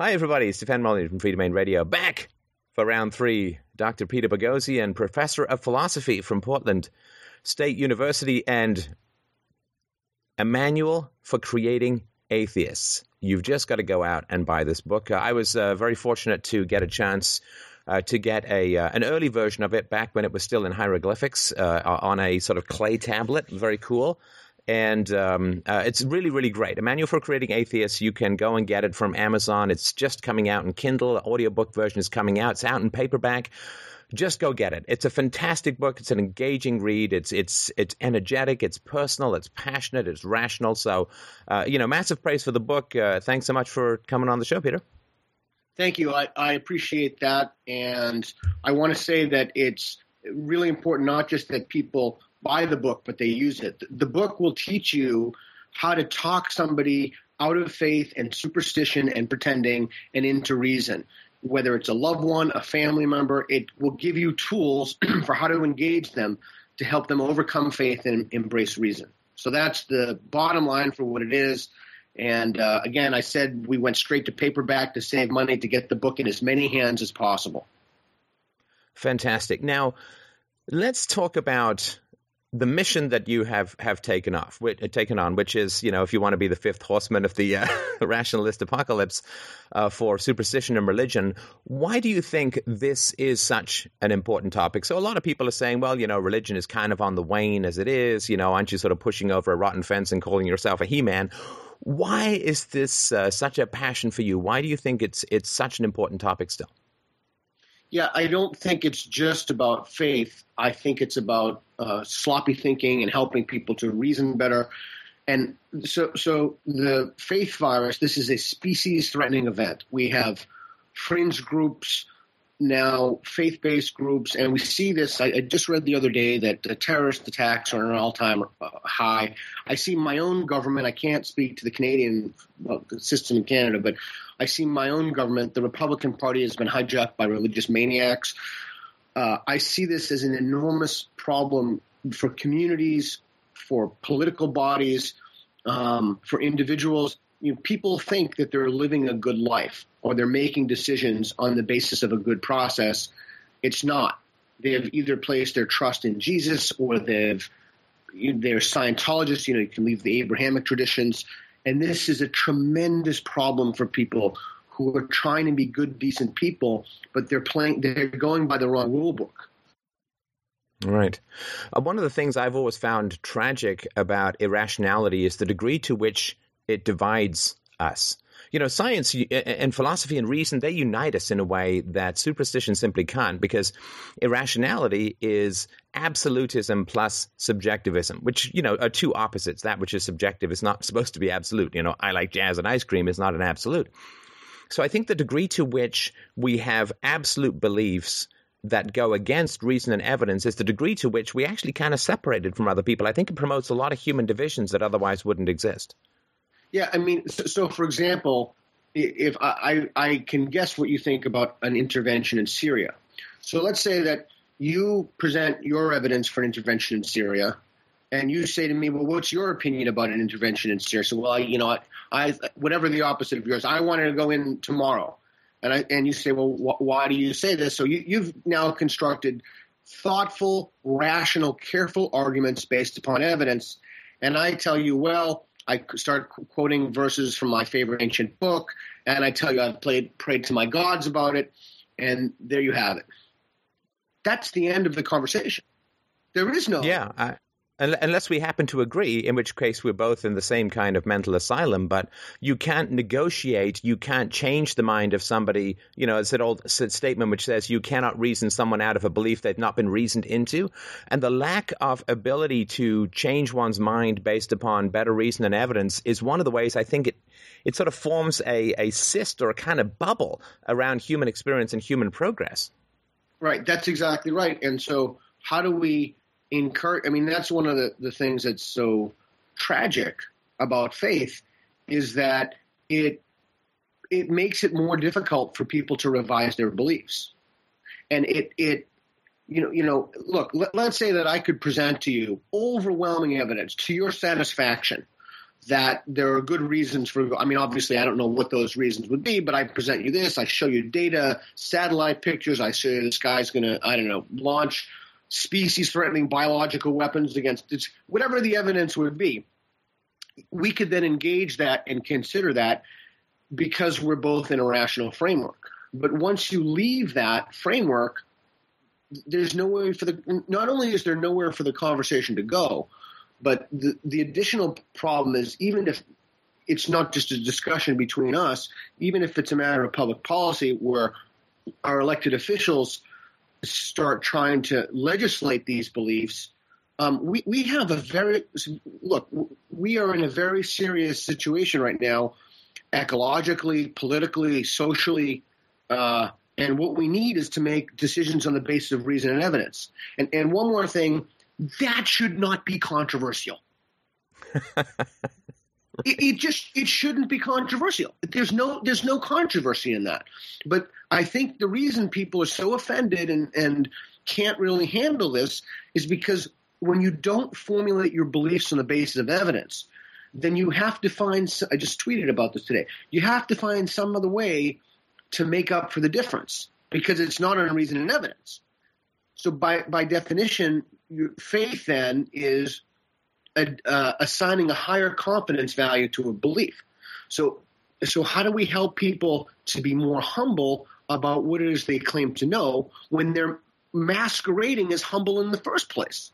Hi, everybody. Stefan Molyneux from Freedomain Radio. Back for round three. Dr. Peter Boghossian, Professor of Philosophy from Portland State University and a manual for creating atheists. You've just got to go out and buy this book. Uh, I was uh, very fortunate to get a chance uh, to get a uh, an early version of it back when it was still in hieroglyphics uh, on a sort of clay tablet. Very cool and um, uh, it's really, really great. A manual for creating atheists. You can go and get it from Amazon. It's just coming out in Kindle. The audiobook version is coming out. It's out in paperback. Just go get it. It's a fantastic book. It's an engaging read. It's it's it's energetic. It's personal. It's passionate. It's rational. So, uh, you know, massive praise for the book. Uh, thanks so much for coming on the show, Peter. Thank you. I, I appreciate that, and I want to say that it's really important not just that people buy the book, but they use it. The book will teach you how to talk somebody out of faith and superstition and pretending and into reason. Whether it's a loved one, a family member, it will give you tools for how to engage them to help them overcome faith and embrace reason. So that's the bottom line for what it is. And uh, again, I said we went straight to paperback to save money to get the book in as many hands as possible. Fantastic. Now, let's talk about the mission that you have have taken off, taken on, which is, you know, if you want to be the fifth horseman of the uh, rationalist apocalypse uh, for superstition and religion, why do you think this is such an important topic? So a lot of people are saying, well, you know, religion is kind of on the wane as it is. You know, aren't you sort of pushing over a rotten fence and calling yourself a he-man? Why is this uh, such a passion for you? Why do you think it's it's such an important topic still? Yeah, I don't think it's just about faith. I think it's about uh, sloppy thinking and helping people to reason better. And so, so the faith virus. This is a species-threatening event. We have fringe groups now, faith-based groups, and we see this. I, I just read the other day that terrorist attacks are an all-time uh, high. I see my own government. I can't speak to the Canadian system in Canada, but I see my own government. The Republican Party has been hijacked by religious maniacs. Uh, I see this as an enormous problem for communities, for political bodies, um, for individuals. You know, people think that they're living a good life or they're making decisions on the basis of a good process. It's not. They have either placed their trust in Jesus or they've they're Scientologists. You know, you can leave the Abrahamic traditions, and this is a tremendous problem for people who are trying to be good, decent people, but they're playing. They're going by the wrong rule book. Right. Uh, one of the things I've always found tragic about irrationality is the degree to which it divides us. You know, science and philosophy and reason, they unite us in a way that superstition simply can't because irrationality is absolutism plus subjectivism, which, you know, are two opposites. That which is subjective is not supposed to be absolute. You know, I like jazz and ice cream is not an absolute. So I think the degree to which we have absolute beliefs that go against reason and evidence is the degree to which we actually kind of separated from other people. I think it promotes a lot of human divisions that otherwise wouldn't exist. Yeah, I mean, so, so for example, if I, I, I can guess what you think about an intervention in Syria. So let's say that you present your evidence for an intervention in Syria, and you say to me, "Well, what's your opinion about an intervention in Syria?" So, well, you know, I, I whatever the opposite of yours, I wanted to go in tomorrow, and I and you say, "Well, wh- why do you say this?" So you, you've now constructed thoughtful, rational, careful arguments based upon evidence, and I tell you, well, I start quoting verses from my favorite ancient book, and I tell you I've played, prayed to my gods about it, and there you have it. That's the end of the conversation. There is no. Yeah, I, unless we happen to agree, in which case we're both in the same kind of mental asylum. But you can't negotiate, you can't change the mind of somebody. You know, it's an old statement which says you cannot reason someone out of a belief they've not been reasoned into. And the lack of ability to change one's mind based upon better reason and evidence is one of the ways I think it it sort of forms a, a cyst or a kind of bubble around human experience and human progress. Right, that's exactly right. And so, how do we encourage. I mean, that's one of the, the things that's so tragic about faith is that it it makes it more difficult for people to revise their beliefs, and it it you know you know look let, let's say that I could present to you overwhelming evidence to your satisfaction that there are good reasons for. I mean, obviously, I don't know what those reasons would be, but I present you this. I show you data, satellite pictures. I you this guy's going to, I don't know, launch species-threatening biological weapons against whatever the evidence would be. We could then engage that and consider that because we're both in a rational framework. But once you leave that framework, there's no way for the. Not only is there nowhere for the conversation to go, but the, the additional problem is even if it's not just a discussion between us, even if it's a matter of public policy where our elected officials start trying to legislate these beliefs, um, we, we have a very look. We are in a very serious situation right now, ecologically, politically, socially, uh, and what we need is to make decisions on the basis of reason and evidence. And and one more thing, that should not be controversial. it, it, just it shouldn't be controversial. There's no there's no controversy in that. But I think the reason people are so offended and and can't really handle this is because when you don't formulate your beliefs on the basis of evidence, then you have to find. I just tweeted about this today. You have to find some other way to make up for the difference because it's not on reason and evidence. So by by definition, faith then is a, uh, assigning a higher confidence value to a belief. So so how do we help people to be more humble about what it is they claim to know when they're masquerading as humble in the first place?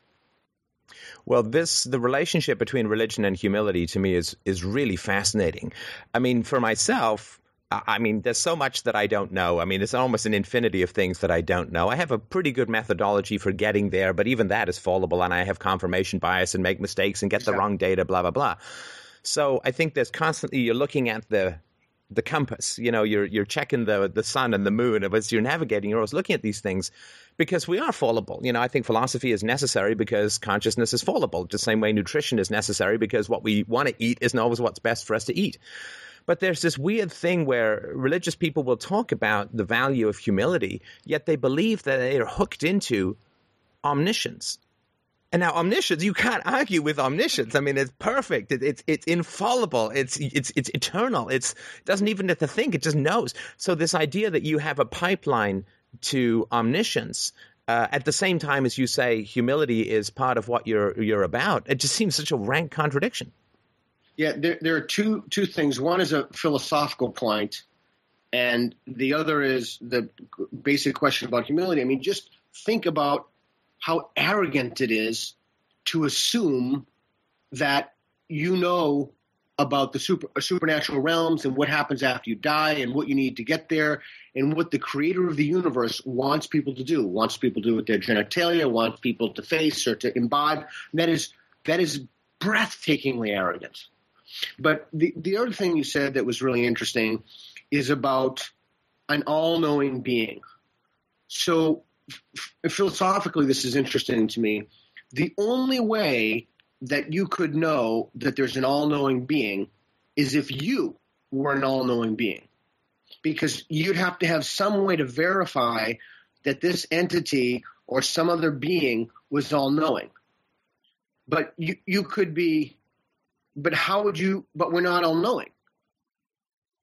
Well, this the relationship between religion and humility to me is is really fascinating. I mean, for myself, I mean, there's so much that I don't know. I mean, it's almost an infinity of things that I don't know. I have a pretty good methodology for getting there, but even that is fallible, and I have confirmation bias and make mistakes and get exactly. the wrong data, blah blah blah. So I think there's constantly you're looking at the the compass. You know, you're you're checking the the sun and the moon as you're navigating. You're always looking at these things because we are fallible. You know, I think philosophy is necessary because consciousness is fallible. The same way nutrition is necessary because what we want to eat isn't always what's best for us to eat. But there's this weird thing where religious people will talk about the value of humility, yet they believe that they are hooked into omniscience. And now omniscience, you can't argue with omniscience. I mean, it's perfect. It, it's it's infallible. It's it's it's eternal. It's it doesn't even have to think. It just knows. So this idea that you have a pipeline to omniscience uh, at the same time as you say humility is part of what you're you're about, it just seems such a rank contradiction. Yeah, there, there are two two things. One is a philosophical point, and the other is the basic question about humility. I mean, just think about how arrogant it is to assume that you know about the super, uh, supernatural realms and what happens after you die and what you need to get there and what the creator of the universe wants people to do wants people to do with their genitalia wants people to face or to imbibe that is that is breathtakingly arrogant but the, the other thing you said that was really interesting is about an all knowing being. So, f- philosophically, this is interesting to me. The only way that you could know that there's an all knowing being is if you were an all knowing being. Because you'd have to have some way to verify that this entity or some other being was all knowing. But you, you could be but how would you? But we're not all knowing.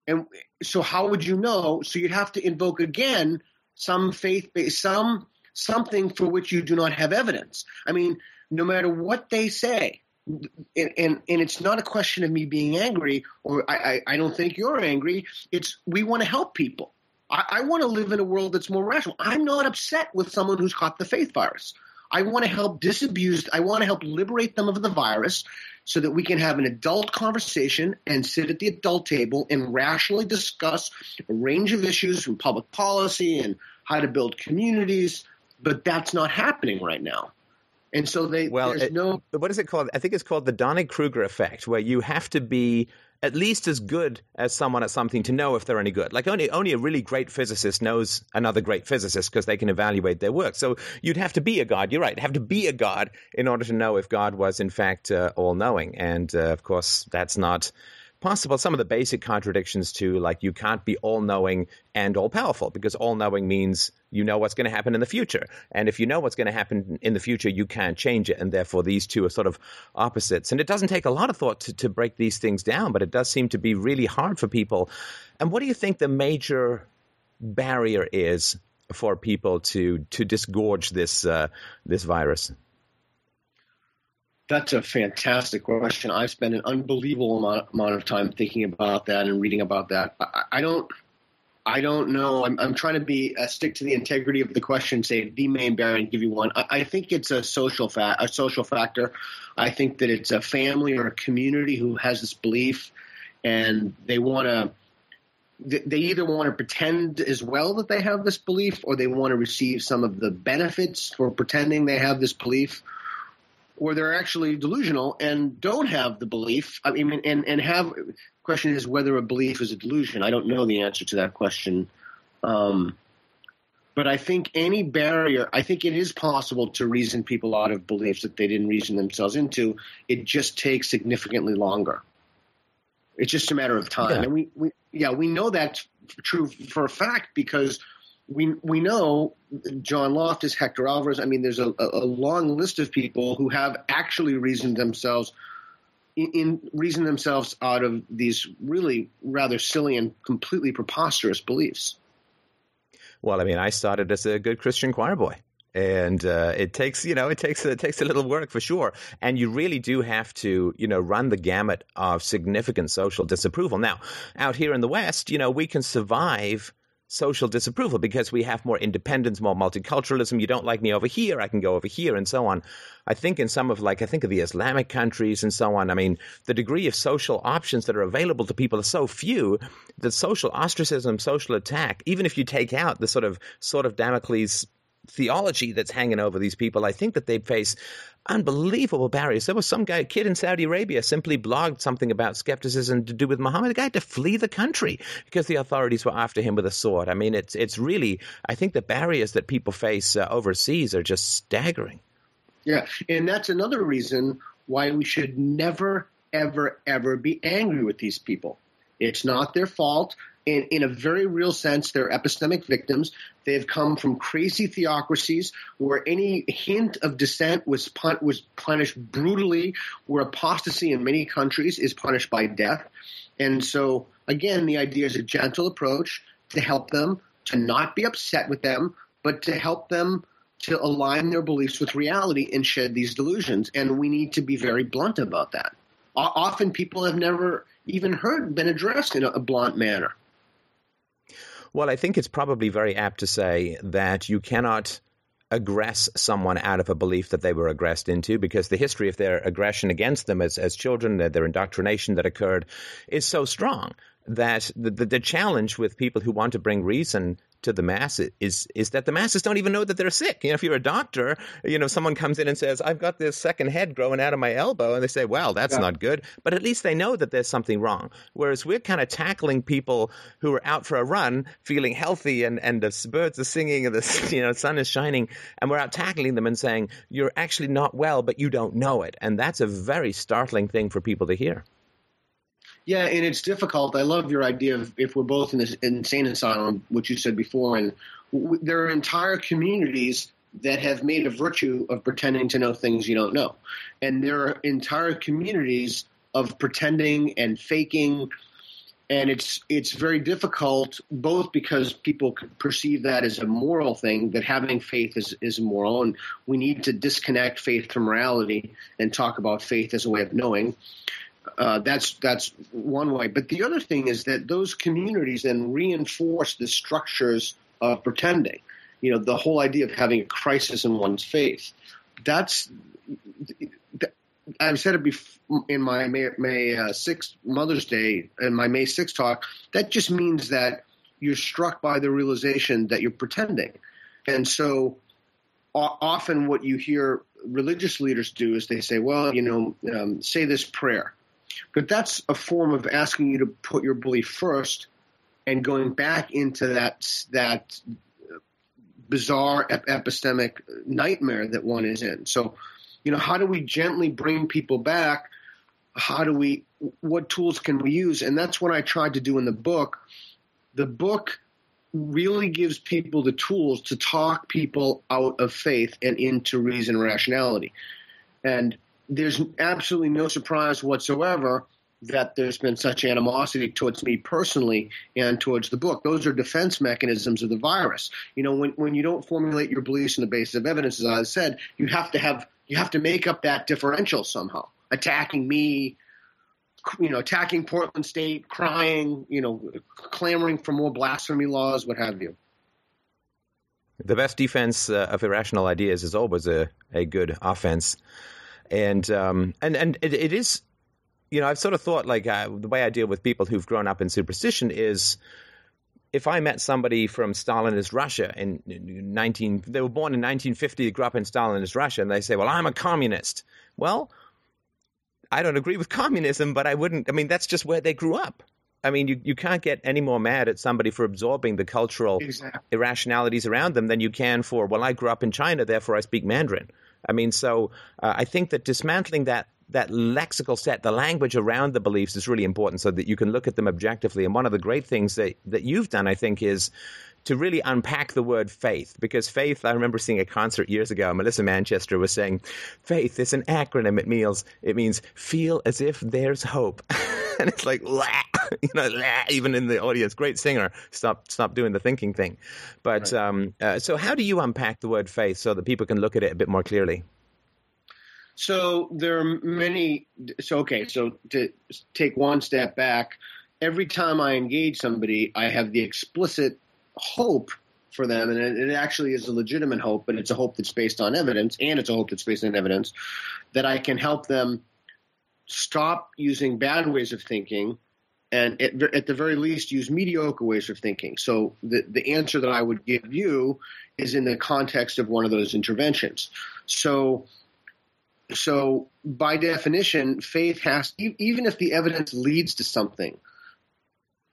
And so, how would you know? So you'd have to invoke again some faith based, some something for which you do not have evidence. I mean, no matter what they say, and, and, and it's not a question of me being angry or I, I, I don't think you're angry. It's we want to help people. I, I want to live in a world that's more rational. I'm not upset with someone who's caught the faith virus. I want to help disabused. I want to help liberate them of the virus so that we can have an adult conversation and sit at the adult table and rationally discuss a range of issues from public policy and how to build communities. But that's not happening right now. And so they well, there's it, no what is it called? I think it's called the Dunning Kruger effect, where you have to be at least as good as someone at something to know if they're any good. Like only only a really great physicist knows another great physicist because they can evaluate their work. So you'd have to be a god. You're right. Have to be a god in order to know if God was in fact uh, all knowing. And uh, of course, that's not possible some of the basic contradictions to like you can't be all knowing and all powerful because all knowing means you know what's going to happen in the future. And if you know what's going to happen in the future, you can't change it. And therefore, these two are sort of opposites. And it doesn't take a lot of thought to, to break these things down, but it does seem to be really hard for people. And what do you think the major barrier is for people to to disgorge this uh, this virus? That's a fantastic question. I've spent an unbelievable amount, amount of time thinking about that and reading about that. I, I don't I don't know. I'm, I'm trying to be uh, stick to the integrity of the question. Say the main barrier and give you one. I, I think it's a social fa- a social factor. I think that it's a family or a community who has this belief, and they want to. They either want to pretend as well that they have this belief, or they want to receive some of the benefits for pretending they have this belief, or they're actually delusional and don't have the belief. I mean, and and have question is whether a belief is a delusion. I don't know the answer to that question. Um, but I think any barrier, I think it is possible to reason people out of beliefs that they didn't reason themselves into. It just takes significantly longer. It's just a matter of time. Yeah. And we, we, yeah, we know that's true for a fact because we we know John Loftus, Hector Avalos. I mean, there's a, a long list of people who have actually reasoned themselves in, in themselves out of these really rather silly and completely preposterous beliefs. Well, I mean, I started as a good Christian choir boy and uh, it takes you know it takes it takes a little work for sure and you really do have to you know run the gamut of significant social disapproval now out here in the west you know we can survive social disapproval because we have more independence, more multiculturalism. You don't like me over here, I can go over here, and so on. I think in some of like I think of the Islamic countries and so on. I mean, the degree of social options that are available to people are so few that social ostracism, social attack, even if you take out the sort of sort of Damocles theology that's hanging over these people, I think that they face unbelievable barriers. There was some guy, a kid in Saudi Arabia, simply blogged something about skepticism to do with Muhammad. The guy had to flee the country because the authorities were after him with a sword. I mean, it's it's really. I think the barriers that people face uh, overseas are just staggering. Yeah, and that's another reason why we should never, ever, ever be angry with these people. It's not their fault in, in a very real sense, they're epistemic victims. They've come from crazy theocracies where any hint of dissent was pun- was punished brutally, where apostasy in many countries is punished by death. And so, again, the idea is a gentle approach to help them to not be upset with them, but to help them to align their beliefs with reality and shed these delusions. And we need to be very blunt about that. often people have never even heard been addressed in a, a blunt manner. Well, I think it's probably very apt to say that you cannot aggress someone out of a belief that they were aggressed into because the history of their aggression against them as, as children, their, their indoctrination that occurred, is so strong that the, the, the, challenge with people who want to bring reason to the masses is is that the masses don't even know that they're sick. You know, if you're a doctor, you know, someone comes in and says, "I've got this second head growing out of my elbow," and they say, "Well, that's yeah. not good," but at least they know that there's something wrong. Whereas we're kind of tackling people who are out for a run, feeling healthy, and and the birds are singing, and the you know sun is shining, and we're out tackling them and saying, "You're actually not well, but you don't know it," and that's a very startling thing for people to hear. Yeah, and it's difficult. I love your idea of if we're both in this insane asylum, which you said before, and w- there are entire communities that have made a virtue of pretending to know things you don't know, and there are entire communities of pretending and faking, and it's it's very difficult both because people perceive that as a moral thing that having faith is is moral, and we need to disconnect faith from morality and talk about faith as a way of knowing uh, that's that's one way. But the other thing is that those communities then reinforce the structures of pretending. You know, the whole idea of having a crisis in one's faith. That's I've said it before in my May, May uh, 6th Mother's Day and my May 6th talk. That just means that you're struck by the realization that you're pretending, and so often what you hear religious leaders do is they say, "Well, you know, um, say this prayer." But that's a form of asking you to put your belief first and going back into that that bizarre epistemic nightmare that one is in. So, you know, how do we gently bring people back? How do we what tools can we use? And that's what i tried to do in the book. The book really gives people the tools to talk people out of faith and into reason and rationality. And there's absolutely no surprise whatsoever that there's been such animosity towards me personally and towards the book. Those are defense mechanisms of the virus. You know, when, when you don't formulate your beliefs on the basis of evidence, as I said, you have to have you have to make up that differential somehow. Attacking me, you know, attacking Portland State, crying, you know, clamoring for more blasphemy laws, what have you. The best defense uh, of irrational ideas is always a, a good offense, and um, and and it, it is you know, I've sort of thought like uh, the way I deal with people who've grown up in superstition is if I met somebody from Stalinist Russia in 19, they were born in 1950, they grew up in Stalinist Russia, and they say, well, I'm a communist. Well, I don't agree with communism, but I wouldn't, I mean, that's just where they grew up. I mean, you, you can't get any more mad at somebody for absorbing the cultural exactly. irrationalities around them than you can for, well, I grew up in China, therefore I speak Mandarin. I mean, so uh, I think that dismantling that that lexical set, the language around the beliefs is really important so that you can look at them objectively. And one of the great things that, that you've done, I think, is to really unpack the word faith. Because faith, I remember seeing a concert years ago, Melissa Manchester was saying, faith is an acronym. It means, it means feel as if there's hope. and it's like, you know, even in the audience, great singer, stop, stop doing the thinking thing. But right. um, uh, so how do you unpack the word faith so that people can look at it a bit more clearly? So there are many. So okay, so to take one step back, every time I engage somebody, I have the explicit hope for them, and it, it actually is a legitimate hope, but it's a hope that's based on evidence, and it's a hope that's based on evidence that I can help them stop using bad ways of thinking and at, at, the very least use mediocre ways of thinking. So the, the answer that I would give you is in the context of one of those interventions. So so by definition, faith has even if the evidence leads to something,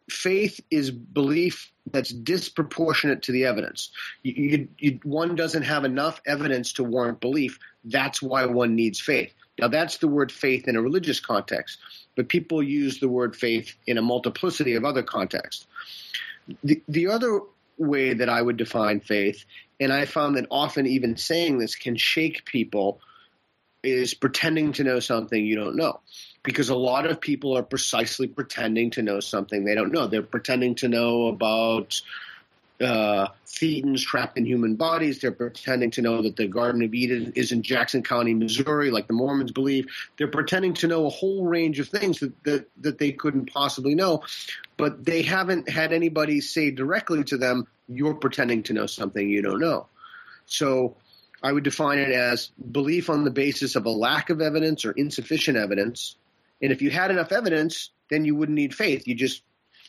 faith is belief that's disproportionate to the evidence. You, you, you, one doesn't have enough evidence to warrant belief. That's why one needs faith. Now, that's the word faith in a religious context, but people use the word faith in a multiplicity of other contexts. The, the other way that I would define faith, and I found that often even saying this can shake people is pretending to know something you don't know. Because a lot of people are precisely pretending to know something they don't know. They're pretending to know about uh, thetans trapped in human bodies. They're pretending to know that the Garden of Eden is in Jackson County, Missouri, like the Mormons believe. They're pretending to know a whole range of things that, that, that they couldn't possibly know, but they haven't had anybody say directly to them, You're pretending to know something you don't know. So I would define it as belief on the basis of a lack of evidence or insufficient evidence. And if you had enough evidence, then you wouldn't need faith. You just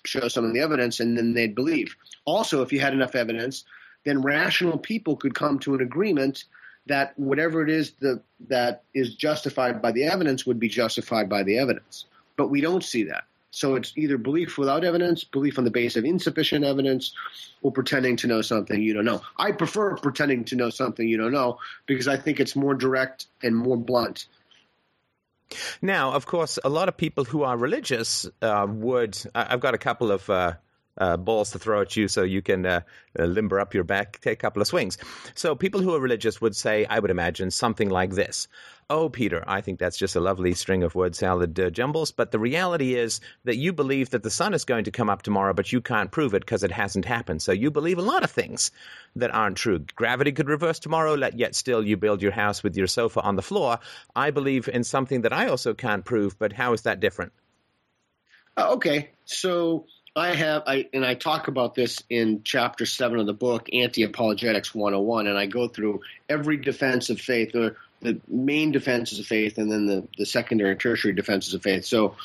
show some of the evidence and then they'd believe. Also, if you had enough evidence, then rational people could come to an agreement that whatever it is that, that is justified by the evidence would be justified by the evidence. But we don't see that. So it's either belief without evidence, belief on the basis of insufficient evidence, or pretending to know something you don't know. I prefer pretending to know something you don't know because I think it's more direct and more blunt. Now, of course, a lot of people who are religious uh, would. I've got a couple of. Uh, uh, balls to throw at you so you can uh, uh, limber up your back, take a couple of swings. So, people who are religious would say, I would imagine, something like this Oh, Peter, I think that's just a lovely string of word salad uh, jumbles. But the reality is that you believe that the sun is going to come up tomorrow, but you can't prove it because it hasn't happened. So you believe a lot of things that aren't true. Gravity could reverse tomorrow, yet still you build your house with your sofa on the floor. I believe in something that I also can't prove, but how is that different? Uh, okay, so I have, I and I talk about this in chapter seven of the book, Anti Apologetics 101, and I go through every defense of faith, or the main defenses of faith and then the, the secondary and tertiary defenses of faith. So,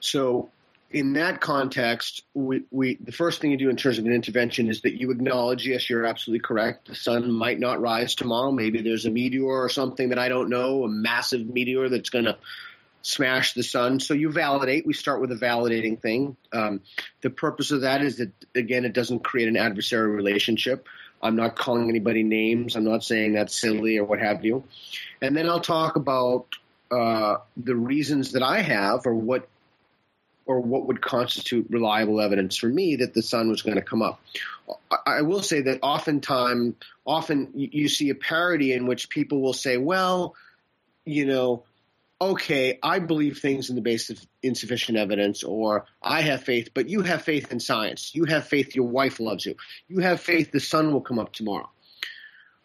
so in that context, we, we the first thing you do in terms of an intervention is that you acknowledge, yes, you're absolutely correct. The sun might not rise tomorrow. Maybe there's a meteor or something that I don't know, a massive meteor that's going to smash the sun. So you validate. We start with a validating thing. Um, the purpose of that is that again, it doesn't create an adversarial relationship. I'm not calling anybody names. I'm not saying that's silly or what have you. And then I'll talk about uh, the reasons that I have, or what, or what would constitute reliable evidence for me that the sun was going to come up. I, I will say that oftentimes, often you see a parody in which people will say, "Well, you know." Okay, I believe things in the basis of insufficient evidence, or I have faith, but you have faith in science. You have faith your wife loves you. You have faith the sun will come up tomorrow.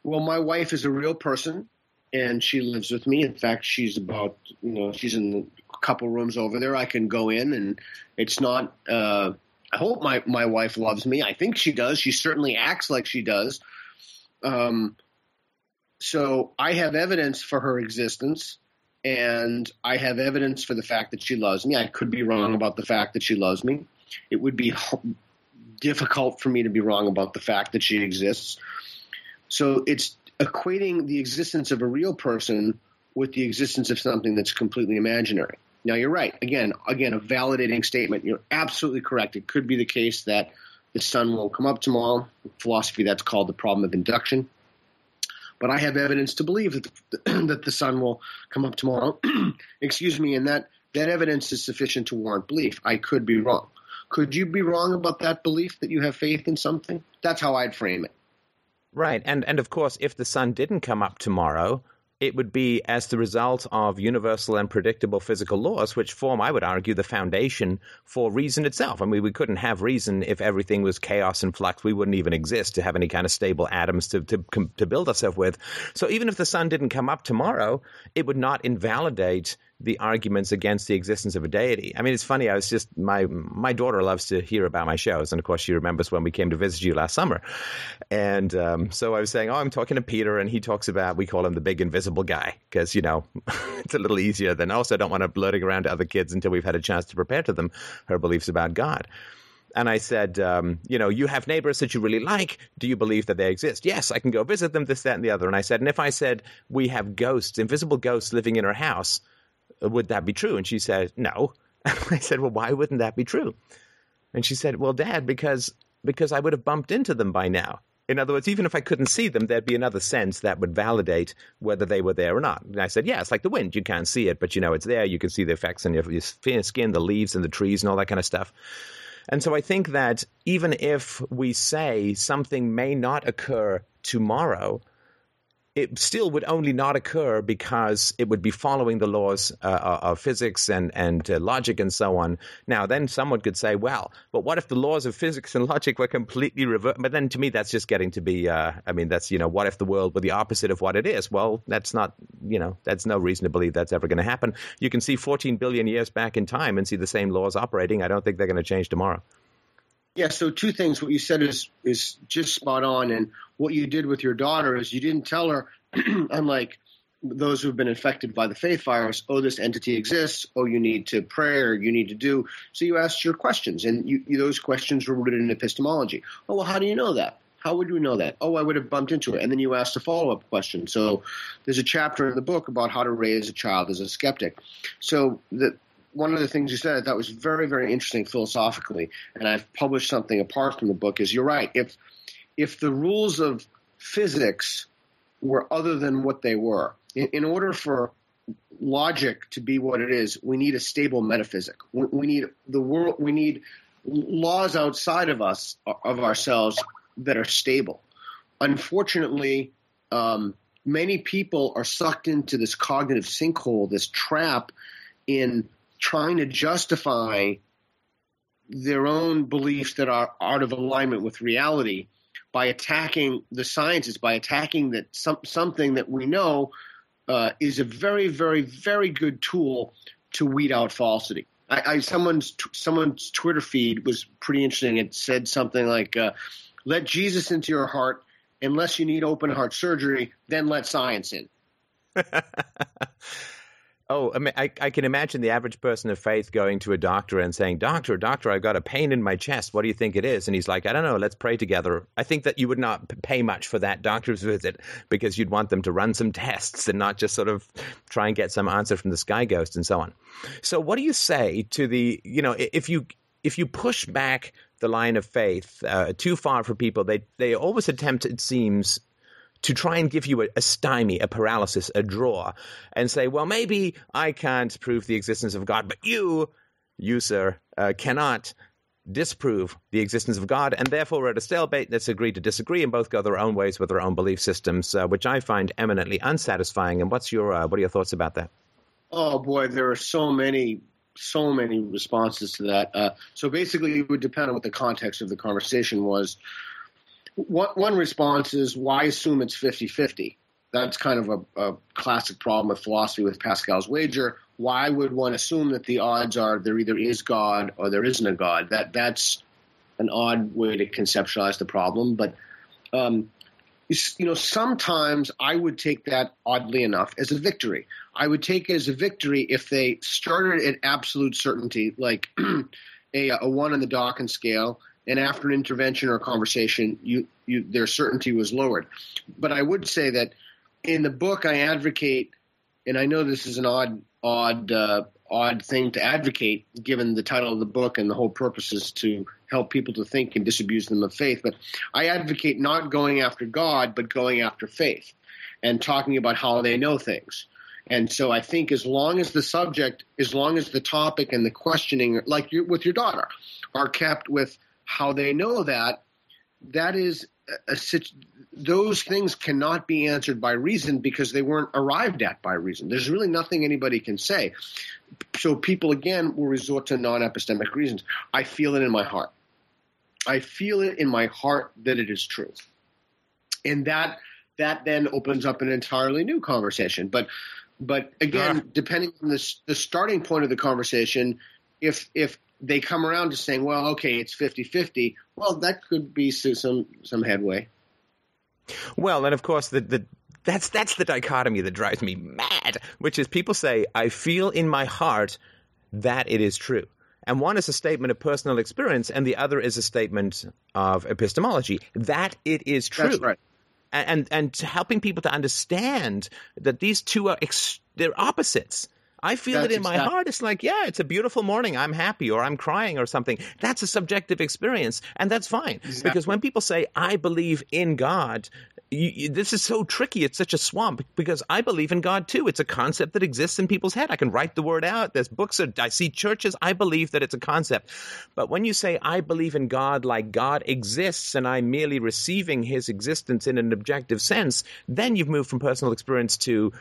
Well, my wife is a real person and she lives with me. In fact, she's about, you know, she's in a couple rooms over there. I can go in and it's not, uh, I hope my, my wife loves me. I think she does. She certainly acts like she does. Um, so I have evidence for her existence and I have evidence for the fact that she loves me. I could be wrong about the fact that she loves me. It would be difficult for me to be wrong about the fact that she exists. So it's equating the existence of a real person with the existence of something that's completely imaginary. Now you're right. Again, again, a validating statement. You're absolutely correct. It could be the case that the sun will come up tomorrow. In philosophy, that's called the problem of induction but I have evidence to believe that the, that the sun will come up tomorrow. Excuse me, and that that evidence is sufficient to warrant belief. I could be wrong. Could you be wrong about that belief that you have faith in something? That's how I'd frame it. Right, and and of course, if the sun didn't come up tomorrow, it would be as the result of universal and predictable physical laws, which form, I would argue, the foundation for reason itself. I mean, we couldn't have reason if everything was chaos and flux. We wouldn't even exist to have any kind of stable atoms to, to, to build ourselves with. So even if the sun didn't come up tomorrow, it would not invalidate the arguments against the existence of a deity. I mean, it's funny. I was just my my daughter loves to hear about my shows, and of course, she remembers when we came to visit you last summer. And um, so I was saying, "Oh, I'm talking to Peter, and he talks about we call him the big invisible guy because you know it's a little easier than also don't want to blurting around to other kids until we've had a chance to prepare to them her beliefs about God." And I said, um, you know, you have neighbors that you really like. Do you believe that they exist? Yes, I can go visit them, this, that, and the other. And I said, and if I said we have ghosts, invisible ghosts living in our house, would that be true? And she said, no. I said, well, why wouldn't that be true? And she said, well, Dad, because because I would have bumped into them by now. In other words, even if I couldn't see them, there'd be another sense that would validate whether they were there or not. And I said, yeah, it's like the wind. You can't see it, but you know it's there. You can see the effects on your, your skin, the leaves and the trees and all that kind of stuff. And so I think that even if we say something may not occur tomorrow, it still would only not occur because it would be following the laws uh, uh, of physics and and uh, logic and so on. Now, then someone could say, well, but what if the laws of physics and logic were completely reversed? But then, to me, that's just getting to be. Uh, I mean, that's you know, what if the world were the opposite of what it is? Well, that's not. You know, that's no reason to believe that's ever going to happen. You can see 14 billion years back in time and see the same laws operating. I don't think they're going to change tomorrow. Yeah, so two things. What you said is is just spot on, and what you did with your daughter is you didn't tell her, unlike those who've been infected by the faith virus, oh, this entity exists. Oh, you need to pray or you need to do. So you asked your questions, and you, you, those questions were rooted in epistemology. Oh, well, how do you know that? How would you know that? Oh, I would have bumped into it. And then you asked a follow up question. So there's a chapter in the book about how to raise a child as a skeptic. So the, one of the things you said thought was very, very interesting philosophically, and I've published something apart from the book. Is you're right. If if the rules of physics were other than what they were, in, in order for logic to be what it is, we need a stable metaphysic. We, we need the world. We need laws outside of us of ourselves that are stable. Unfortunately, um, many people are sucked into this cognitive sinkhole, this trap in trying to justify their own beliefs that are out of alignment with reality by attacking the sciences, by attacking that some, something that we know uh, is a very, very, very good tool to weed out falsity. I, I someone's someone's Twitter feed was pretty interesting. It said something like, uh, "Let Jesus into your heart. Unless you need open heart surgery, then let science in." Oh, I, mean, I, I, can imagine the average person of faith going to a doctor and saying, Doctor, doctor, I've got a pain in my chest. What do you think it is? And he's like, I don't know. Let's pray together. I think that you would not pay much for that doctor's visit because you'd want them to run some tests and not just sort of try and get some answer from the sky ghost and so on. So, what do you say to the, you know, if you if you push back the line of faith uh, too far for people, they they always attempt, it seems, to try and give you a, a, stymie, a paralysis, a draw, and say, well, maybe I can't prove the existence of God, but you, you, sir, uh, cannot disprove the existence of God, and therefore we're at a stalemate. Let's agree to disagree and both go their own ways with their own belief systems, uh, which I find eminently unsatisfying. And what's your uh, what are your thoughts about that? Oh boy, there are so many so many responses to that. Uh, so basically, it would depend on what the context of the conversation was. One, one response is why assume it's 50 50? That's kind of a, a classic problem of philosophy with Pascal's wager. Why would one assume that the odds are there either is God or there isn't a God? That that's an odd way to conceptualize the problem. But um, you know, sometimes I would take that oddly enough as a victory. I would take it as a victory if they started at absolute certainty, like a, a one on the Dawkins scale, and after an intervention or a conversation, you, you, their certainty was lowered. But I would say that in the book, I advocate, and I know this is an odd, odd, uh, odd thing to advocate, given the title of the book and the whole purpose is to help people to think and disabuse them of faith. But I advocate not going after God, but going after faith and talking about how they know things. And so I think as long as the subject, as long as the topic and the questioning, like you, with your daughter, are kept with how they know that, that is a, a, those things cannot be answered by reason because they weren't arrived at by reason. There's really nothing anybody can say. So people again will resort to non-epistemic reasons. I feel it in my heart. I feel it in my heart that it is true. And that that then opens up an entirely new conversation. But but again, uh, depending on the the starting point of the conversation, if if they come around to saying, well, okay, it's 50-50, well, that could be some some headway. Well, and of course, the, the that's that's the dichotomy that drives me mad, which is people say, I feel in my heart that it is true. And one is a statement of personal experience, and the other is a statement of epistemology. That it is true. That's right. And, and, and helping people to understand that these two are ex- they're opposites. I feel That's it in my exactly. heart. It's like, yeah, it's a beautiful morning. I'm happy or I'm crying or something. That's a subjective experience, and that's fine. Exactly. Because when people say, I believe in God, you, you, this is so tricky. It's such a swamp because I believe in God too. It's a concept that exists in people's head. I can write the word out. There's books. I see churches. I believe that it's a concept. But when you say I believe in God like God exists and I'm merely receiving his existence in an objective sense, then you've moved from personal experience to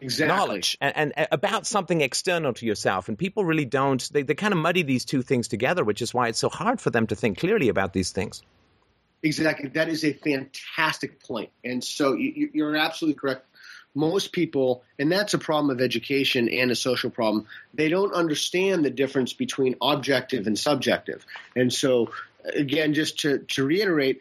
exactly. knowledge and, and, about something external to yourself. And people really don't, they, they kind of muddy these two things together, which is why it's so hard for them to think clearly about these things. Exactly. That is a fantastic point. And so you, you're absolutely correct. Most people, and that's a problem of education and a social problem, they don't understand the difference between objective and subjective. And so, again, just to, to reiterate,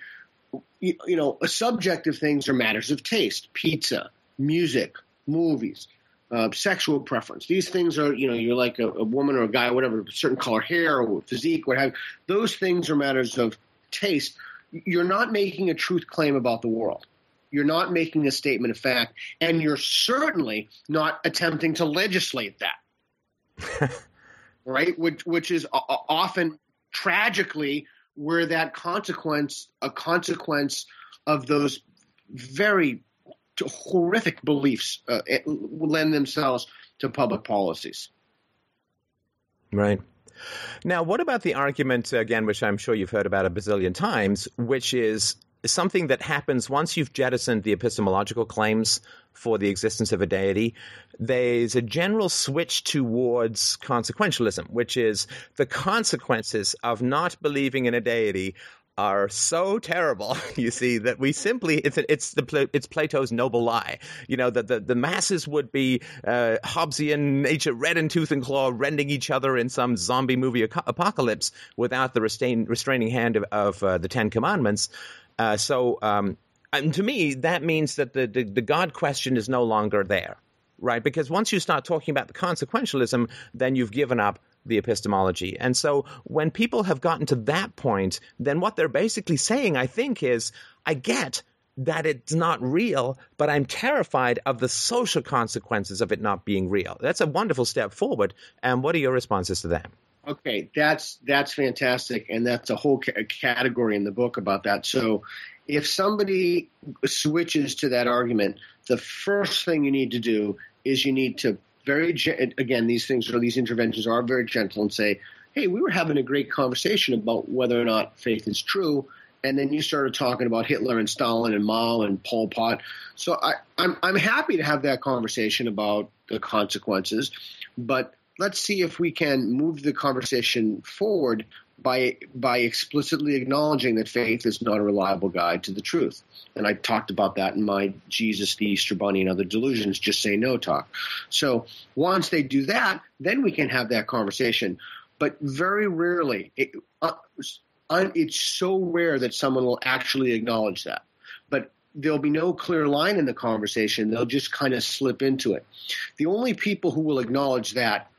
you, you know, subjective things are matters of taste pizza, music, movies, uh, sexual preference. These things are, you know, you're like a, a, woman or a guy, whatever, certain color hair or physique, what have. Those things are matters of taste you're not making a truth claim about the world. You're not making a statement of fact, and you're certainly not attempting to legislate that. right? Which which is often tragically where that consequence a consequence of those very horrific beliefs uh, lend themselves to public policies. Right. Now, what about the argument, again, which I'm sure you've heard about a bazillion times, which is something that happens once you've jettisoned the epistemological claims for the existence of a deity, there's a general switch towards consequentialism, which is the consequences of not believing in a deity are so terrible, you see, that we simply it's it's the it's Plato's noble lie. You know that the, the masses would be uh, Hobbesian nature, red in tooth and claw, rending each other in some zombie movie apocalypse without the restrain, restraining hand of, of uh, the Ten Commandments. Uh, so, um, to me, that means that the, the the God question is no longer there, right? Because once you start talking about the consequentialism, then you've given up the epistemology. And so when people have gotten to that point, then what they're basically saying, I think, is I get that it's not real, but I'm terrified of the social consequences of it not being real. That's a wonderful step forward. And what are your responses to that? Okay, that's that's fantastic, and that's a whole ca- category in the book about that. So, if somebody switches to that argument, the first thing you need to do is you need to very again these things or these interventions are very gentle and say, "Hey, we were having a great conversation about whether or not faith is true." and then you started talking about Hitler and Stalin and Mao and Pol Pot. So I, I'm I'm happy to have that conversation about the consequences, but let's see if we can move the conversation forward by by explicitly acknowledging that faith is not a reliable guide to the truth. And I talked about that in my Jesus, the Easter Bunny, and other delusions. Just say no talk. So once they do that, then we can have that conversation. But very rarely, it, uh, it's so rare that someone will actually acknowledge that. But there'll be no clear line in the conversation. They'll just kind of slip into it. The only people who will acknowledge that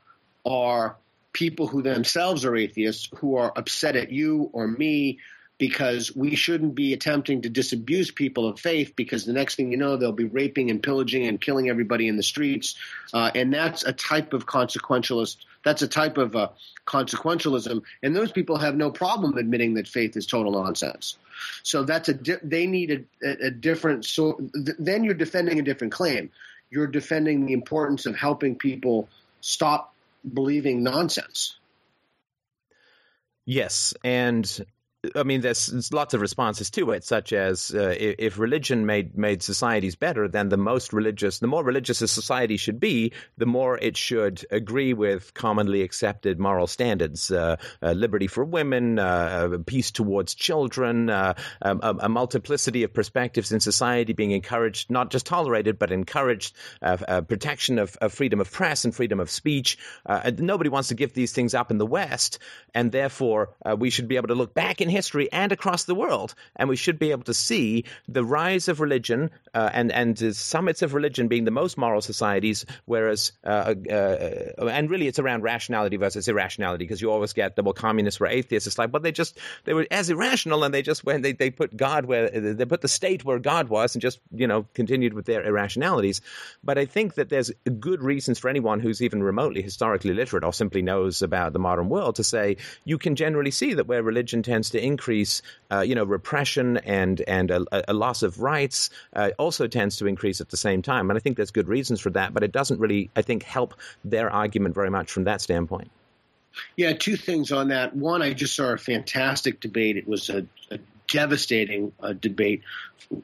are people who themselves are atheists who are upset at you or me because we shouldn't be attempting to disabuse people of faith because the next thing you know they'll be raping and pillaging and killing everybody in the streets. Uh, and that's a type of consequentialist that's a type of uh, consequentialism. And those people have no problem admitting that faith is total nonsense. So that's a di- they need a, a different so th- then you're defending a different claim. You're defending the importance of helping people stop believing nonsense. Yes, and I mean, there's, lots of responses to it, such as uh, if religion made made societies better, then the most religious, the more religious a society should be, the more it should agree with commonly accepted moral standards: uh, uh, liberty for women, uh, uh, peace towards children, uh, um, a, a, multiplicity of perspectives in society being encouraged, not just tolerated, but encouraged, protection of, of, freedom of press and freedom of speech. nobody wants to give these things up in the West, and therefore we should be able to look back in history and across the world. And we should be able to see the rise of religion uh, and, and the summits of religion being the most moral societies, whereas, uh, uh, uh and really it's around rationality versus irrationality, because you always get the well, communists were atheists. It's like, well, they just, they were as irrational and they just went, they, they put God where, they put the state where God was and just, you know, continued with their irrationalities. But I think that there's good reasons for anyone who's even remotely historically literate or simply knows about the modern world to say you can generally see that where religion tends to increase, uh, you know, repression and and a, a loss of rights uh, also tends to increase at the same time. And I think there's good reasons for that, but it doesn't really, I think, help their argument very much from that standpoint. Yeah, two things on that. One, I just saw a fantastic debate. It was a, a devastating uh, debate.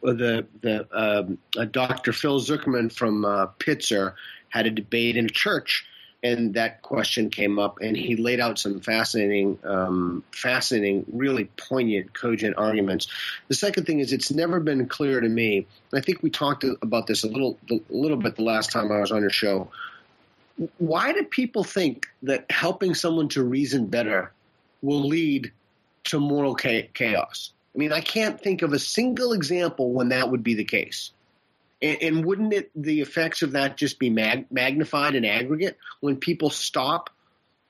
The the um, Dr. Phil Zuckerman from uh, Pitzer had a debate in a church and that question came up, and he laid out some fascinating, um, fascinating, really poignant, cogent arguments. The second thing is, it's never been clear to me. I think we talked about this a little, a little bit the last time I was on your show. Why do people think that helping someone to reason better will lead to moral chaos? I mean, I can't think of a single example when that would be the case. And, and wouldn't it the effects of that just be mag- magnified in aggregate when people stop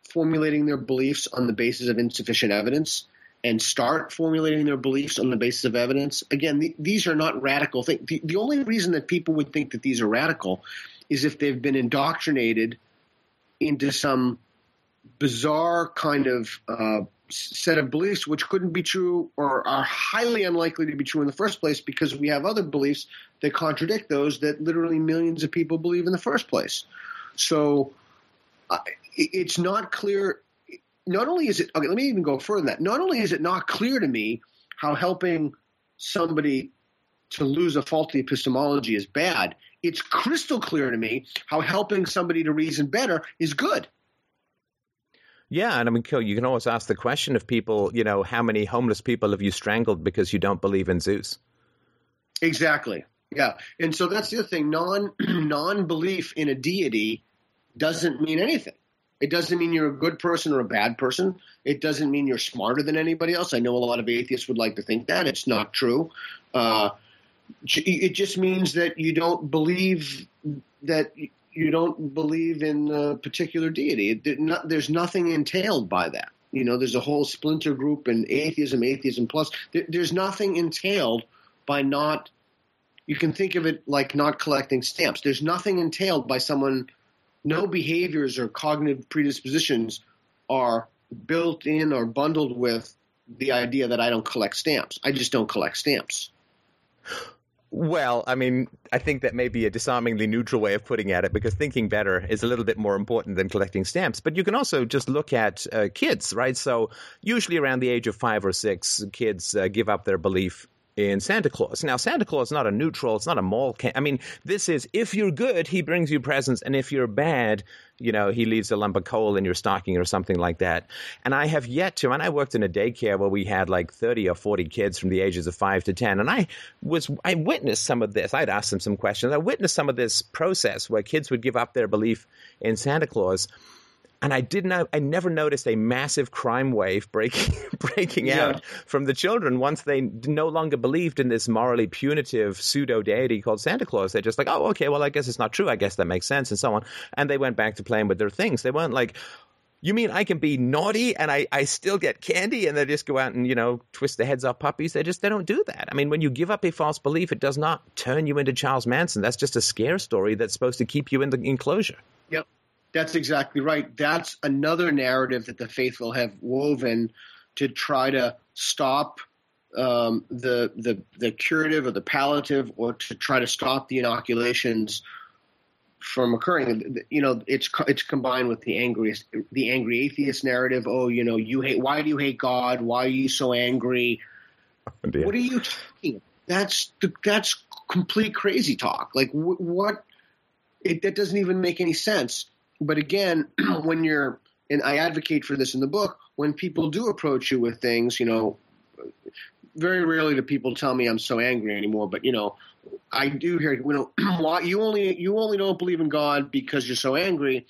formulating their beliefs on the basis of insufficient evidence and start formulating their beliefs on the basis of evidence? Again, the, these are not radical things. The, the only reason that people would think that these are radical is if they've been indoctrinated into some bizarre kind of uh, set of beliefs which couldn't be true or are highly unlikely to be true in the first place because we have other beliefs that contradict those that literally millions of people believe in the first place. So uh, it's not clear. Not only is it okay, let me even go further than that. Not only is it not clear to me how helping somebody to lose a faulty epistemology is bad, it's crystal clear to me how helping somebody to reason better is good. Yeah, and I mean, you can always ask the question of people, you know, how many homeless people have you strangled because you don't believe in Zeus? Exactly. Yeah, and so that's the other thing. Non non belief in a deity doesn't mean anything. It doesn't mean you're a good person or a bad person. It doesn't mean you're smarter than anybody else. I know a lot of atheists would like to think that. It's not true. Uh, it just means that you don't believe that you don't believe in a particular deity. there's nothing entailed by that. You know, there's a whole splinter group in atheism, atheism plus. there's nothing entailed by not. You can think of it like not collecting stamps. There's nothing entailed by someone. No behaviors or cognitive predispositions are built in or bundled with the idea that I don't collect stamps. I just don't collect stamps. Well, I mean, I think that may be a disarmingly neutral way of putting at it because thinking better is a little bit more important than collecting stamps. But you can also just look at uh, kids, right? So, usually around the age of five or six, kids uh, give up their belief in Santa Claus. Now, Santa Claus is not a neutral, it's not a mall. Can- I mean, this is if you're good, he brings you presents, and if you're bad, you know, he leaves a lump of coal in your stocking or something like that. And I have yet to, and I worked in a daycare where we had like 30 or 40 kids from the ages of 5 to 10, and I was, I witnessed some of this. I'd asked them some questions. I witnessed some of this process where kids would give up their belief in Santa Claus and I did not. I never noticed a massive crime wave breaking breaking yeah. out from the children once they no longer believed in this morally punitive pseudo deity called Santa Claus. They're just like, oh, okay, well, I guess it's not true. I guess that makes sense, and so on. And they went back to playing with their things. They weren't like. You mean I can be naughty and I, I still get candy and they just go out and, you know, twist the heads off puppies? They just, they don't do that. I mean, when you give up a false belief, it does not turn you into Charles Manson. That's just a scare story that's supposed to keep you in the enclosure. Yep. That's exactly right. That's another narrative that the faithful have woven to try to stop um, the the the curative or the palliative, or to try to stop the inoculations from occurring. You know, it's it's combined with the angry the angry atheist narrative. Oh, you know, you hate. Why do you hate God? Why are you so angry? What are you talking? That's that's complete crazy talk. Like what? It, that doesn't even make any sense. But again, when you're, and I advocate for this in the book, when people do approach you with things, you know, very rarely do people tell me I'm so angry anymore, but you know, I do hear, you know, you only you only don't believe in God because you're so angry.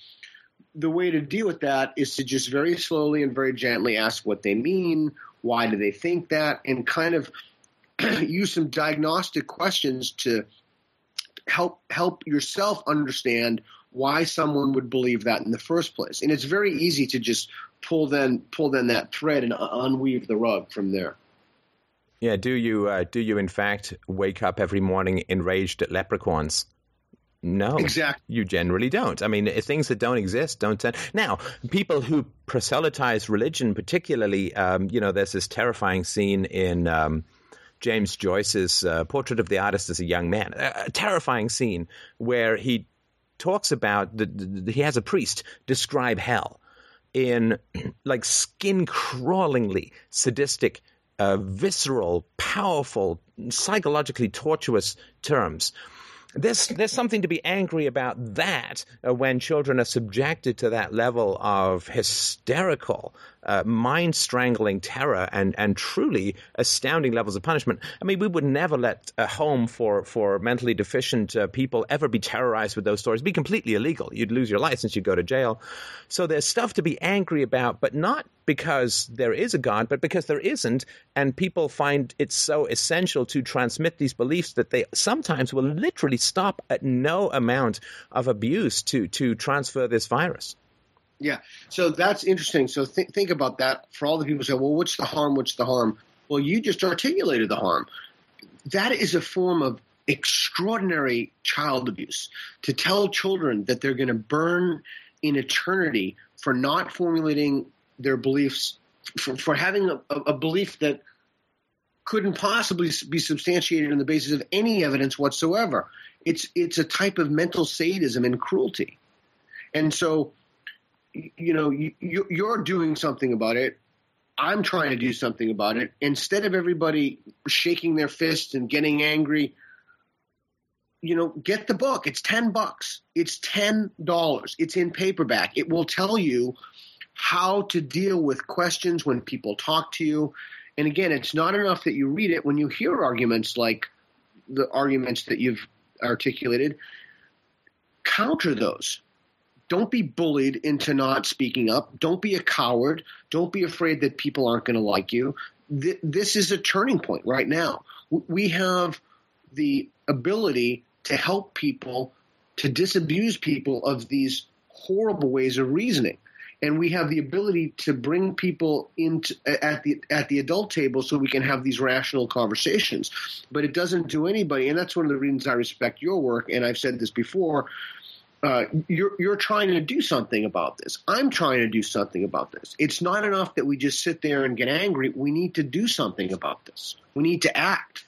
The way to deal with that is to just very slowly and very gently ask what they mean, why do they think that, and kind of use some diagnostic questions to help help yourself understand why someone would believe that in the first place. And it's very easy to just pull then pull then that thread and unweave the rug from there. Yeah, do you uh, do you in fact wake up every morning enraged at leprechauns? No, exactly. You generally don't. I mean, things that don't exist don't. Tend. Now, people who proselytize religion, particularly, um, you know, there's this terrifying scene in um, James Joyce's uh, Portrait of the Artist as a Young Man, a, a terrifying scene where he talks about the, the, he has a priest describe hell in like skin crawlingly sadistic, uh, visceral, powerful, psychologically tortuous terms. There's there's something to be angry about that uh, when children are subjected to that level of hysterical uh, mind strangling terror and, and truly astounding levels of punishment. I mean, we would never let a home for, for mentally deficient uh, people ever be terrorized with those stories. It'd be completely illegal. You'd lose your license, you'd go to jail. So there's stuff to be angry about, but not because there is a God, but because there isn't. And people find it so essential to transmit these beliefs that they sometimes will literally stop at no amount of abuse to, to transfer this virus. Yeah. So that's interesting. So th- think about that for all the people who say, well, what's the harm? What's the harm? Well, you just articulated the harm. That is a form of extraordinary child abuse to tell children that they're going to burn in eternity for not formulating their beliefs, for, for having a, a belief that couldn't possibly be substantiated on the basis of any evidence whatsoever. It's it's a type of mental sadism and cruelty. And so you know, you, you're doing something about it. I'm trying to do something about it. Instead of everybody shaking their fists and getting angry, you know, get the book. It's 10 bucks. It's $10. It's in paperback. It will tell you how to deal with questions when people talk to you. And again, it's not enough that you read it. When you hear arguments like the arguments that you've articulated, counter those. Don't be bullied into not speaking up. Don't be a coward. Don't be afraid that people aren't going to like you. This is a turning point right now. We have the ability to help people, to disabuse people of these horrible ways of reasoning. And we have the ability to bring people into at the at the adult table so we can have these rational conversations. But it doesn't do anybody, and that's one of the reasons I respect your work. And I've said this before uh, you're you're trying to do something about this. I'm trying to do something about this. It's not enough that we just sit there and get angry. We need to do something about this. We need to act.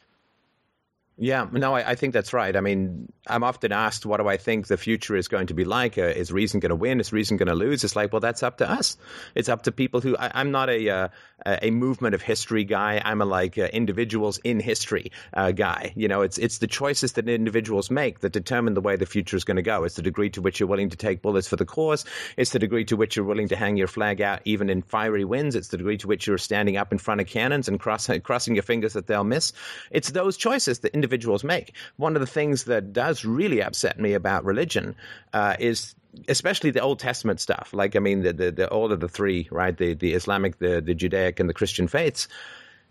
Yeah, no, I, I, think that's right. I mean, I'm often asked, what do I think the future is going to be like? Uh, is reason going to win? Is reason going to lose? It's like, well, that's up to us. It's up to people who. I, am not a uh, a movement of history guy. I'm a like uh, individuals in history uh, guy. You know, it's it's the choices that individuals make that determine the way the future is going to go. It's the degree to which you're willing to take bullets for the cause. It's the degree to which you're willing to hang your flag out even in fiery winds. It's the degree to which you're standing up in front of cannons and cross, crossing your fingers that they'll miss. It's those choices that individuals make. One of the things that does really upset me about religion uh, is especially the Old Testament stuff. Like, I mean, the, the, the, all of the three, right? The, the Islamic, the, the Judaic, and the Christian faiths,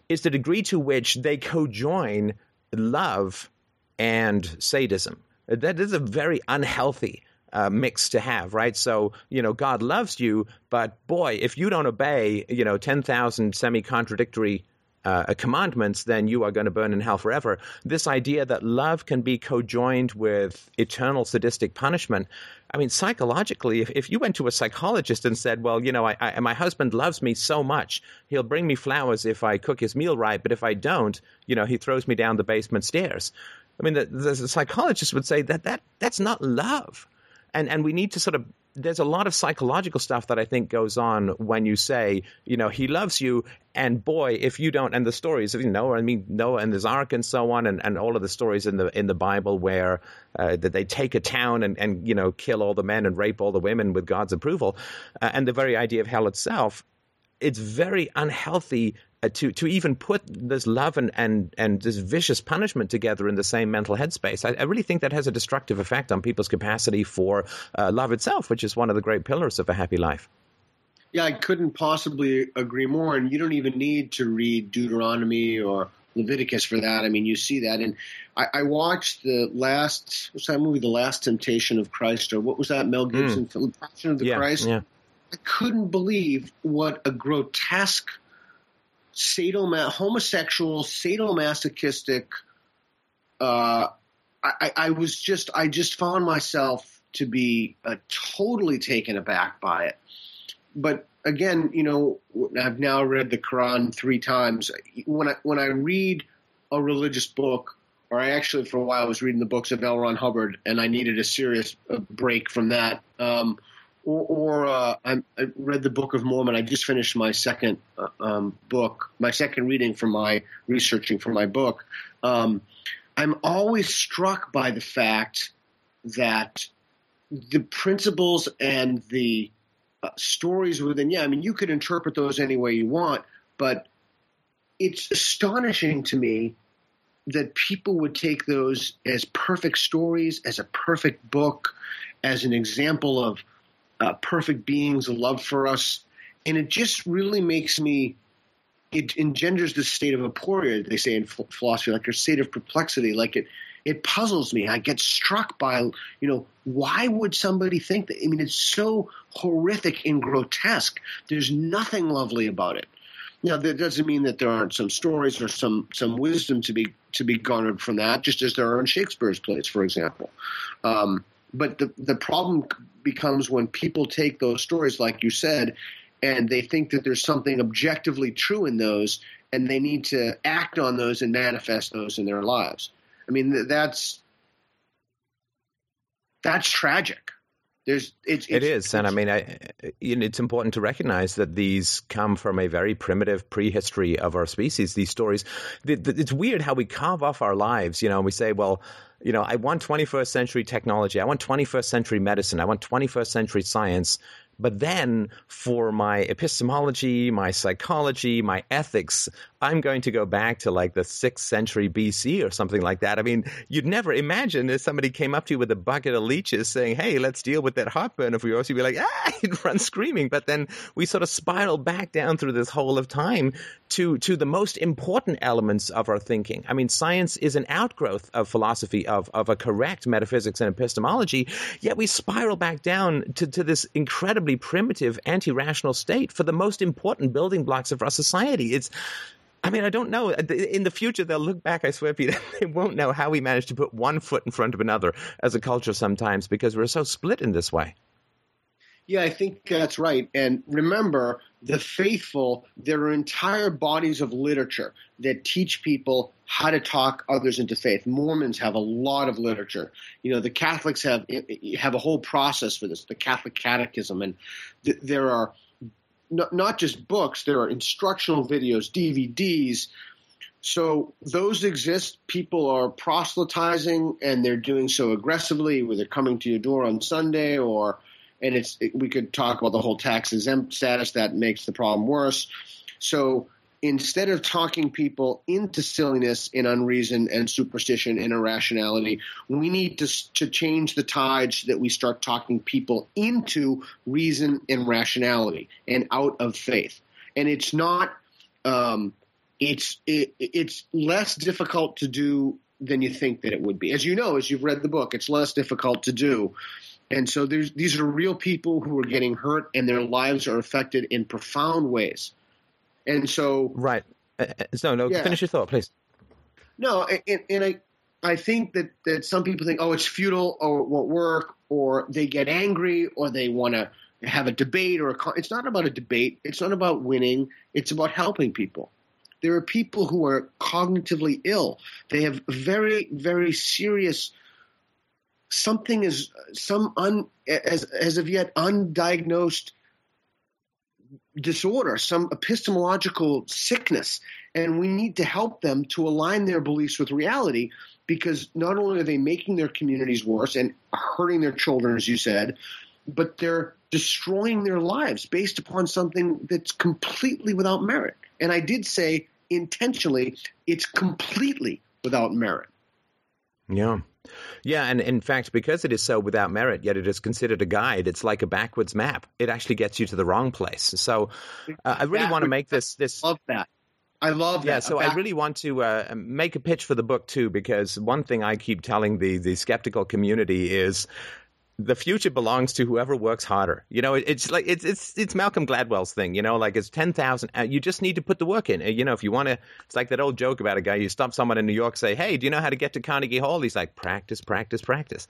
is the degree to which they co-join love and sadism. That is a very unhealthy uh, mix to have, right? So, you know, God loves you, but boy, if you don't obey, you know, 10,000 semi contradictory uh, commandments, then you are going to burn in hell forever. This idea that love can be co-joined with eternal sadistic punishment. I mean, psychologically, if, if you went to a psychologist and said, well, you know, I, I, my husband loves me so much, he'll bring me flowers if I cook his meal right, but if I don't, you know, he throws me down the basement stairs. I mean, the, the psychologist would say that, that that's not love. And, and we need to sort of there's a lot of psychological stuff that I think goes on when you say, you know, he loves you, and boy, if you don't, and the stories you know, I mean, Noah and the Ark and so on, and, and all of the stories in the in the Bible where uh, that they take a town and and you know kill all the men and rape all the women with God's approval, uh, and the very idea of hell itself, it's very unhealthy uh, to to even put this love and, and and this vicious punishment together in the same mental headspace. I, I really think that has a destructive effect on people's capacity for uh, love itself, which is one of the great pillars of a happy life. Yeah, I couldn't possibly agree more. And you don't even need to read Deuteronomy or Leviticus for that. I mean, you see that. And I, I watched the last, what's that movie, The Last Temptation of Christ, or what was that, Mel Gibson, mm. Passion of the yeah, Christ? Yeah. I couldn't believe what a grotesque – sadomas- homosexual, sadomasochistic. Uh, I, I, was just, I just found myself to be uh, totally taken aback by it. But again, you know, I've now read the Quran three times. When I when I read a religious book, or I actually for a while was reading the books of L. Ron Hubbard, and I needed a serious uh, break from that. Um, or, or uh, I, I, read the Book of Mormon. I just finished my second uh, um, book, my second reading for my researching for my book. Um, I'm always struck by the fact that the principles and the uh, stories within, yeah, I mean, you could interpret those any way you want, but it's astonishing to me that people would take those as perfect stories, as a perfect book, as an example of uh, perfect beings, love for us, and it just really makes me. It engenders this state of aporia, they say in philosophy, like a state of perplexity. Like it, it puzzles me. I get struck by, you know, why would somebody think that? I mean, it's so horrific and grotesque. There's nothing lovely about it. Now, that doesn't mean that there aren't some stories or some some wisdom to be to be garnered from that, just as there are in Shakespeare's plays, for example. Um, but the the problem becomes when people take those stories, like you said, and they think that there's something objectively true in those, and they need to act on those and manifest those in their lives. I mean, that's that's tragic. There's it's, it's it is, and I mean, I, it's important to recognize that these come from a very primitive prehistory of our species. These stories, it's weird how we carve off our lives. You know, and we say, well you know, I want 21st century technology. I want 21st century medicine. I want 21st century science. But then for my epistemology, my psychology, my ethics, I'm going to go back to like the sixth century BC or something like that. I mean, you'd never imagine if somebody came up to you with a bucket of leeches saying, Hey, let's deal with that heartburn of yours. You'd be like, ah, you'd run screaming. But then we sort of spiral back down through this hole of time to, to the most important elements of our thinking. I mean, science is an outgrowth of philosophy, of, of a correct metaphysics and epistemology, yet we spiral back down to, to this incredibly primitive, anti-rational state for the most important building blocks of our society. It's, I mean, I don't know. Uh, in the future, they'll look back, I swear, Peter, they won't know how we managed to put one foot in front of another as a culture sometimes because we're so split in this way. Yeah, I think that's right. And remember, the faithful, there are entire bodies of literature that teach people how to talk others into faith. Mormons have a lot of literature. You know, the Catholics have have a whole process for this, the Catholic Catechism, and th- there are not just books, there are instructional videos, DVDs. So those exist. People are proselytizing, and they're doing so aggressively, whether coming to your door on Sunday or and it's it, we could talk about the whole tax exempt status that makes the problem worse. So instead of talking people into silliness and unreason and superstition and irrationality, we need to, to change the tide so that we start talking people into reason and rationality and out of faith. And it's not, um, it's it, it's less difficult to do than you think that it would be. As you know, as you've read the book, it's less difficult to do. And so these are real people who are getting hurt and their lives are affected in profound ways. And so. Right. Uh, uh no, no, yeah. finish your thought, please. No, and, and I, I think that, that some people think, oh, it's futile or it won't work, or they get angry or they want to have a debate or a. It's not about a debate. It's not about winning. It's about helping people. There are people who are cognitively ill. They have very, very serious something is some un, as as of yet undiagnosed disorder, some epistemological sickness, and we need to help them to align their beliefs with reality because not only are they making their communities worse and hurting their children, as you said, but they're destroying their lives based upon something that's completely without merit. And I did say intentionally, it's completely without merit. Yeah. Yeah, and in fact, because it is so without merit, yet it is considered a guide, it's like a backwards map. It actually gets you to the wrong place. So uh, I really want to make this this. Love that. I love yeah, that. so I really want to uh, make a pitch for the book too, because one thing I keep telling the the skeptical community is the future belongs to whoever works harder. You know, it's like it's it's it's Malcolm Gladwell's thing. You know, like it's ten thousand. Uh, you just need to put the work in. You know, if you want to, it's like that old joke about a guy. You stop someone in New York, say, "Hey, do you know how to get to Carnegie Hall?" He's like, "Practice, practice, practice."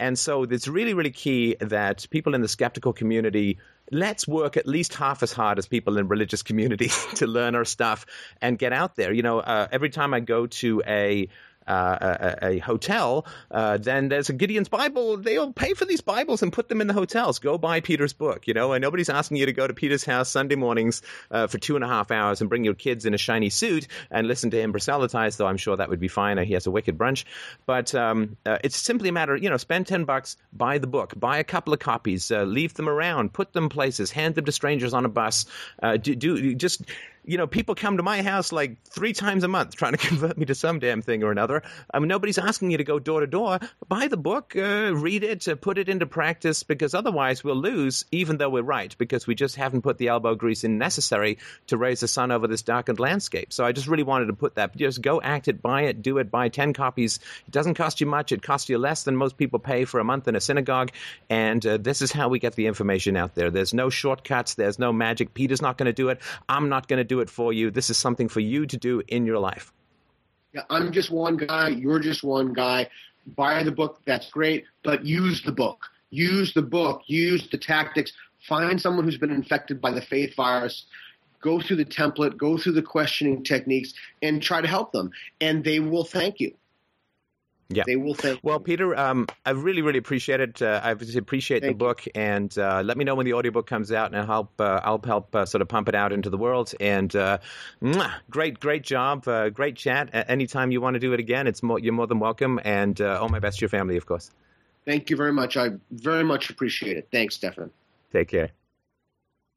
And so it's really, really key that people in the skeptical community let's work at least half as hard as people in religious communities to learn our stuff and get out there. You know, uh, every time I go to a uh, a, a, hotel, uh, then there's a Gideon's Bible. They'll pay for these Bibles and put them in the hotels. Go buy Peter's book, you know, and nobody's asking you to go to Peter's house Sunday mornings uh, for two and a half hours and bring your kids in a shiny suit and listen to him proselytize, though I'm sure that would be fine. He has a wicked brunch. But um, uh, it's simply a matter, you know, spend 10 bucks, buy the book, buy a couple of copies, uh, leave them around, put them places, hand them to strangers on a bus. Do, do just you know, people come to my house like three times a month trying to convert me to some damn thing or another. I mean, nobody's asking you to go door to door. Buy the book, uh, read it, uh, put it into practice, because otherwise we'll lose, even though we're right, because we just haven't put the elbow grease in necessary to raise the sun over this darkened landscape. So I just really wanted to put that. Just go act it, buy it, do it, buy 10 copies. It doesn't cost you much. It costs you less than most people pay for a month in a synagogue. And uh, this is how we get the information out there. There's no shortcuts. There's no magic. Peter's not going to do it. I'm not going to do it for you. This is something for you to do in your life. Yeah, I'm just one guy. You're just one guy. Buy the book. That's great. But use the book. Use the book. Use the tactics. Find someone who's been infected by the faith virus. Go through the template. Go through the questioning techniques and try to help them. And they will thank you. Yeah, they will thank. Well, Peter, um, I really, really appreciate it. Uh, I appreciate thank the book, you. and uh, let me know when the audiobook comes out, and I'll help. Uh, I'll help uh, sort of pump it out into the world. And uh, mwah, great, great job, uh, great chat. anytime you want to do it again, it's more, you're more than welcome. And all my best to your family, of course. Thank you very much. I very much appreciate it. Thanks, Stefan. Take care.